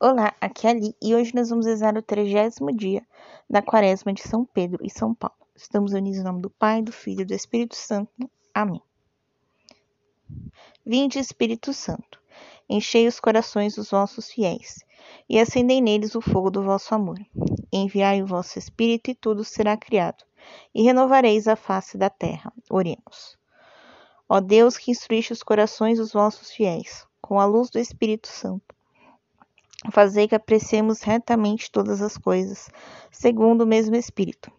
Olá, aqui é Ali e hoje nós vamos rezar o trigésimo dia da quaresma de São Pedro e São Paulo. Estamos unidos em nome do Pai, do Filho e do Espírito Santo. Amém. Vinde, Espírito Santo, enchei os corações dos vossos fiéis e acendei neles o fogo do vosso amor. Enviai o vosso Espírito e tudo será criado e renovareis a face da terra. Oremos. Ó Deus que instruíste os corações dos vossos fiéis com a luz do Espírito Santo Fazei que apreciemos retamente todas as coisas, segundo o mesmo Espírito,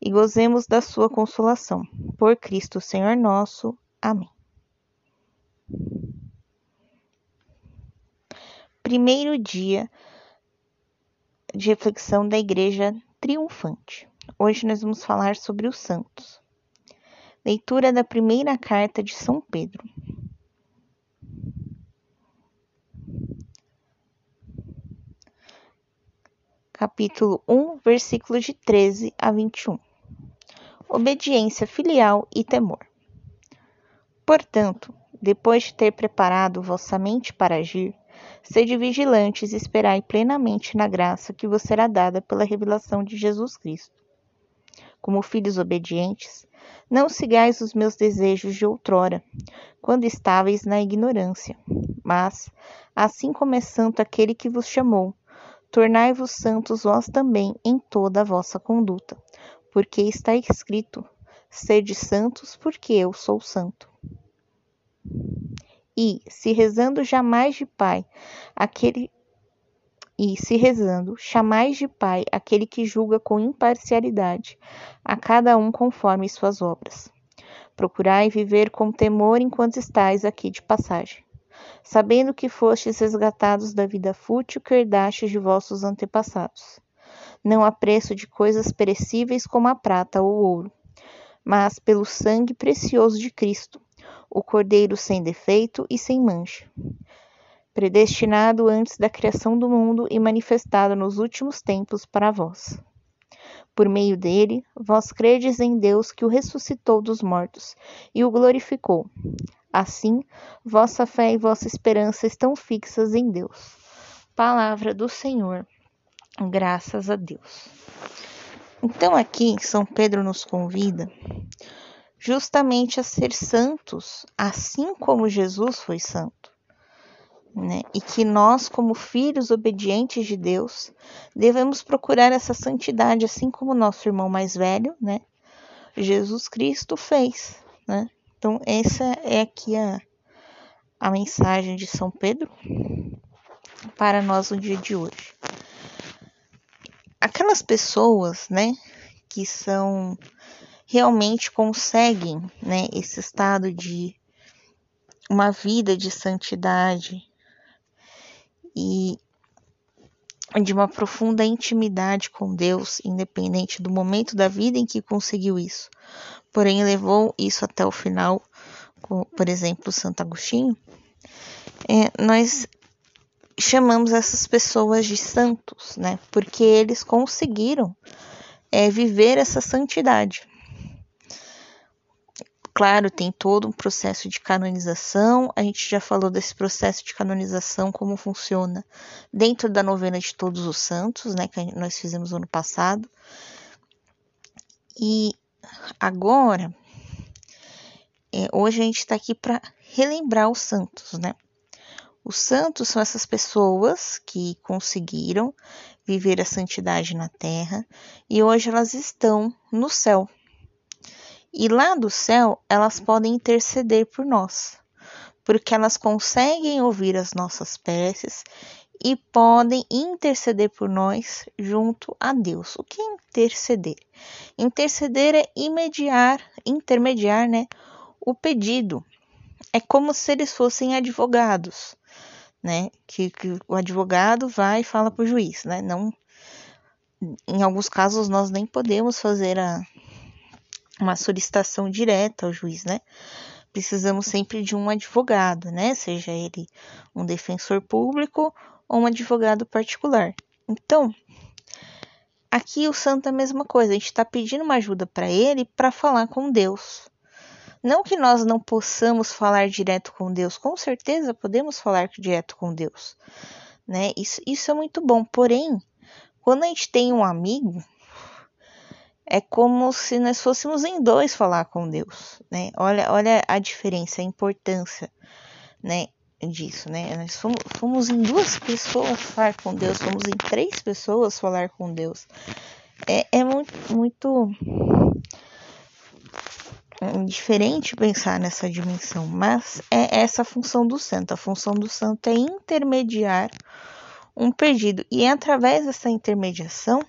e gozemos da sua consolação. Por Cristo, Senhor nosso. Amém. Primeiro dia de reflexão da Igreja Triunfante. Hoje nós vamos falar sobre os santos. Leitura da primeira carta de São Pedro. Capítulo 1, versículos de 13 a 21. Obediência filial e temor. Portanto, depois de ter preparado vossa mente para agir, sede vigilantes e esperai plenamente na graça que vos será dada pela revelação de Jesus Cristo. Como filhos obedientes, não sigais os meus desejos de outrora, quando estáveis na ignorância, mas, assim como é santo aquele que vos chamou, Tornai-vos santos vós também em toda a vossa conduta, porque está escrito: Sede santos, porque eu sou santo. E, se rezando jamais de Pai, aquele e se rezando, chamais de Pai aquele que julga com imparcialidade, a cada um conforme suas obras. Procurai viver com temor enquanto estais aqui de passagem sabendo que fostes resgatados da vida fútil que herdastes de vossos antepassados, não a preço de coisas perecíveis como a prata ou o ouro, mas pelo sangue precioso de Cristo, o Cordeiro sem defeito e sem mancha, predestinado antes da criação do mundo e manifestado nos últimos tempos para vós. Por meio dele, vós credes em Deus que o ressuscitou dos mortos e o glorificou, Assim, vossa fé e vossa esperança estão fixas em Deus. Palavra do Senhor. Graças a Deus. Então, aqui, São Pedro nos convida justamente a ser santos, assim como Jesus foi santo. Né? E que nós, como filhos obedientes de Deus, devemos procurar essa santidade, assim como nosso irmão mais velho, né? Jesus Cristo fez, né? Então, essa é aqui a, a mensagem de São Pedro para nós no dia de hoje. Aquelas pessoas, né, que são realmente conseguem, né, esse estado de uma vida de santidade e de uma profunda intimidade com Deus, independente do momento da vida em que conseguiu isso. Porém, levou isso até o final, por exemplo, Santo Agostinho. É, nós chamamos essas pessoas de santos, né? Porque eles conseguiram é, viver essa santidade claro, tem todo um processo de canonização. A gente já falou desse processo de canonização, como funciona dentro da novena de Todos os Santos, né, que nós fizemos ano passado. E agora, é, hoje a gente está aqui para relembrar os santos, né? Os santos são essas pessoas que conseguiram viver a santidade na terra e hoje elas estão no céu. E lá do céu, elas podem interceder por nós, porque elas conseguem ouvir as nossas preces e podem interceder por nós junto a Deus. O que é interceder? Interceder é imediar, intermediar, né, o pedido. É como se eles fossem advogados, né? Que, que o advogado vai e fala para o juiz, né? Não, em alguns casos nós nem podemos fazer a, uma solicitação direta ao juiz, né? Precisamos sempre de um advogado, né? Seja ele um defensor público ou um advogado particular. Então, aqui o santo é a mesma coisa, a gente está pedindo uma ajuda para ele para falar com Deus. Não que nós não possamos falar direto com Deus, com certeza podemos falar direto com Deus, né? Isso, isso é muito bom. Porém, quando a gente tem um amigo, é como se nós fôssemos em dois falar com Deus, né? Olha, olha a diferença, a importância, né? Disso, né? Nós fomos, fomos em duas pessoas falar com Deus, fomos em três pessoas falar com Deus. É, é muito, muito diferente pensar nessa dimensão, mas é essa a função do santo. A função do santo é intermediar um pedido, e é através dessa intermediação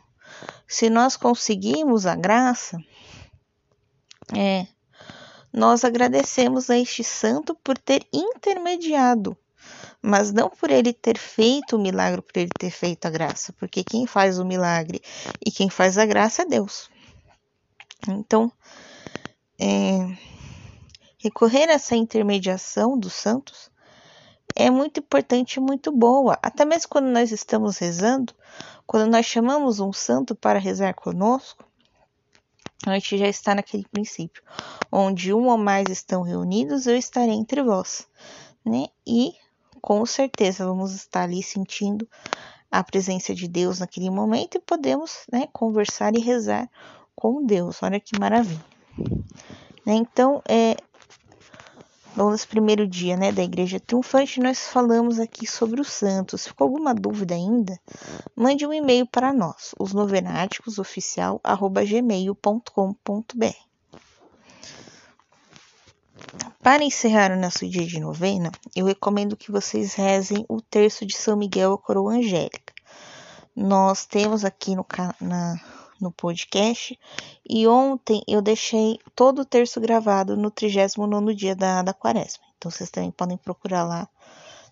se nós conseguimos a graça, é, nós agradecemos a este santo por ter intermediado, mas não por ele ter feito o milagre, por ele ter feito a graça, porque quem faz o milagre e quem faz a graça é Deus. Então, é, recorrer a essa intermediação dos santos é muito importante e muito boa. Até mesmo quando nós estamos rezando, quando nós chamamos um santo para rezar conosco, a gente já está naquele princípio, onde um ou mais estão reunidos, eu estarei entre vós, né? E com certeza vamos estar ali sentindo a presença de Deus naquele momento e podemos, né, conversar e rezar com Deus. Olha que maravilha. Né? Então, é, no nosso primeiro dia né, da Igreja Triunfante, nós falamos aqui sobre os santos. Ficou alguma dúvida ainda, mande um e-mail para nós, osnovenáticosoficial.gmail.com.br. Para encerrar o nosso dia de novena, eu recomendo que vocês rezem o terço de São Miguel a Coroa Angélica. Nós temos aqui no, na, no podcast. E ontem eu deixei todo o terço gravado no 39 dia da, da quaresma. Então vocês também podem procurar lá,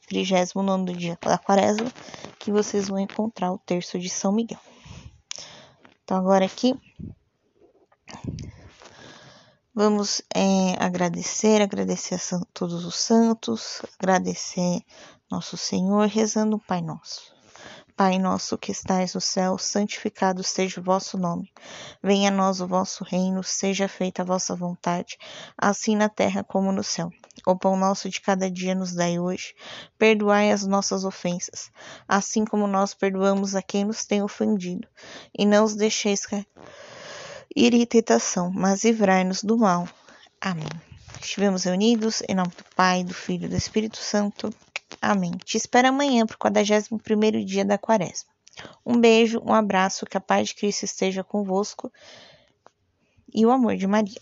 39 dia da quaresma, que vocês vão encontrar o terço de São Miguel. Então agora aqui. Vamos é, agradecer, agradecer a todos os santos, agradecer nosso Senhor, rezando o Pai Nosso. Pai nosso que estais no céu, santificado seja o vosso nome. Venha a nós o vosso reino, seja feita a vossa vontade, assim na terra como no céu. O pão nosso de cada dia nos dai hoje. Perdoai as nossas ofensas, assim como nós perdoamos a quem nos tem ofendido. E não os deixeis ir em tentação, mas livrai-nos do mal. Amém. Estivemos reunidos em nome do Pai, do Filho e do Espírito Santo. Amém. Te espero amanhã para o 41 dia da quaresma. Um beijo, um abraço, que a paz de Cristo esteja convosco e o amor de Maria.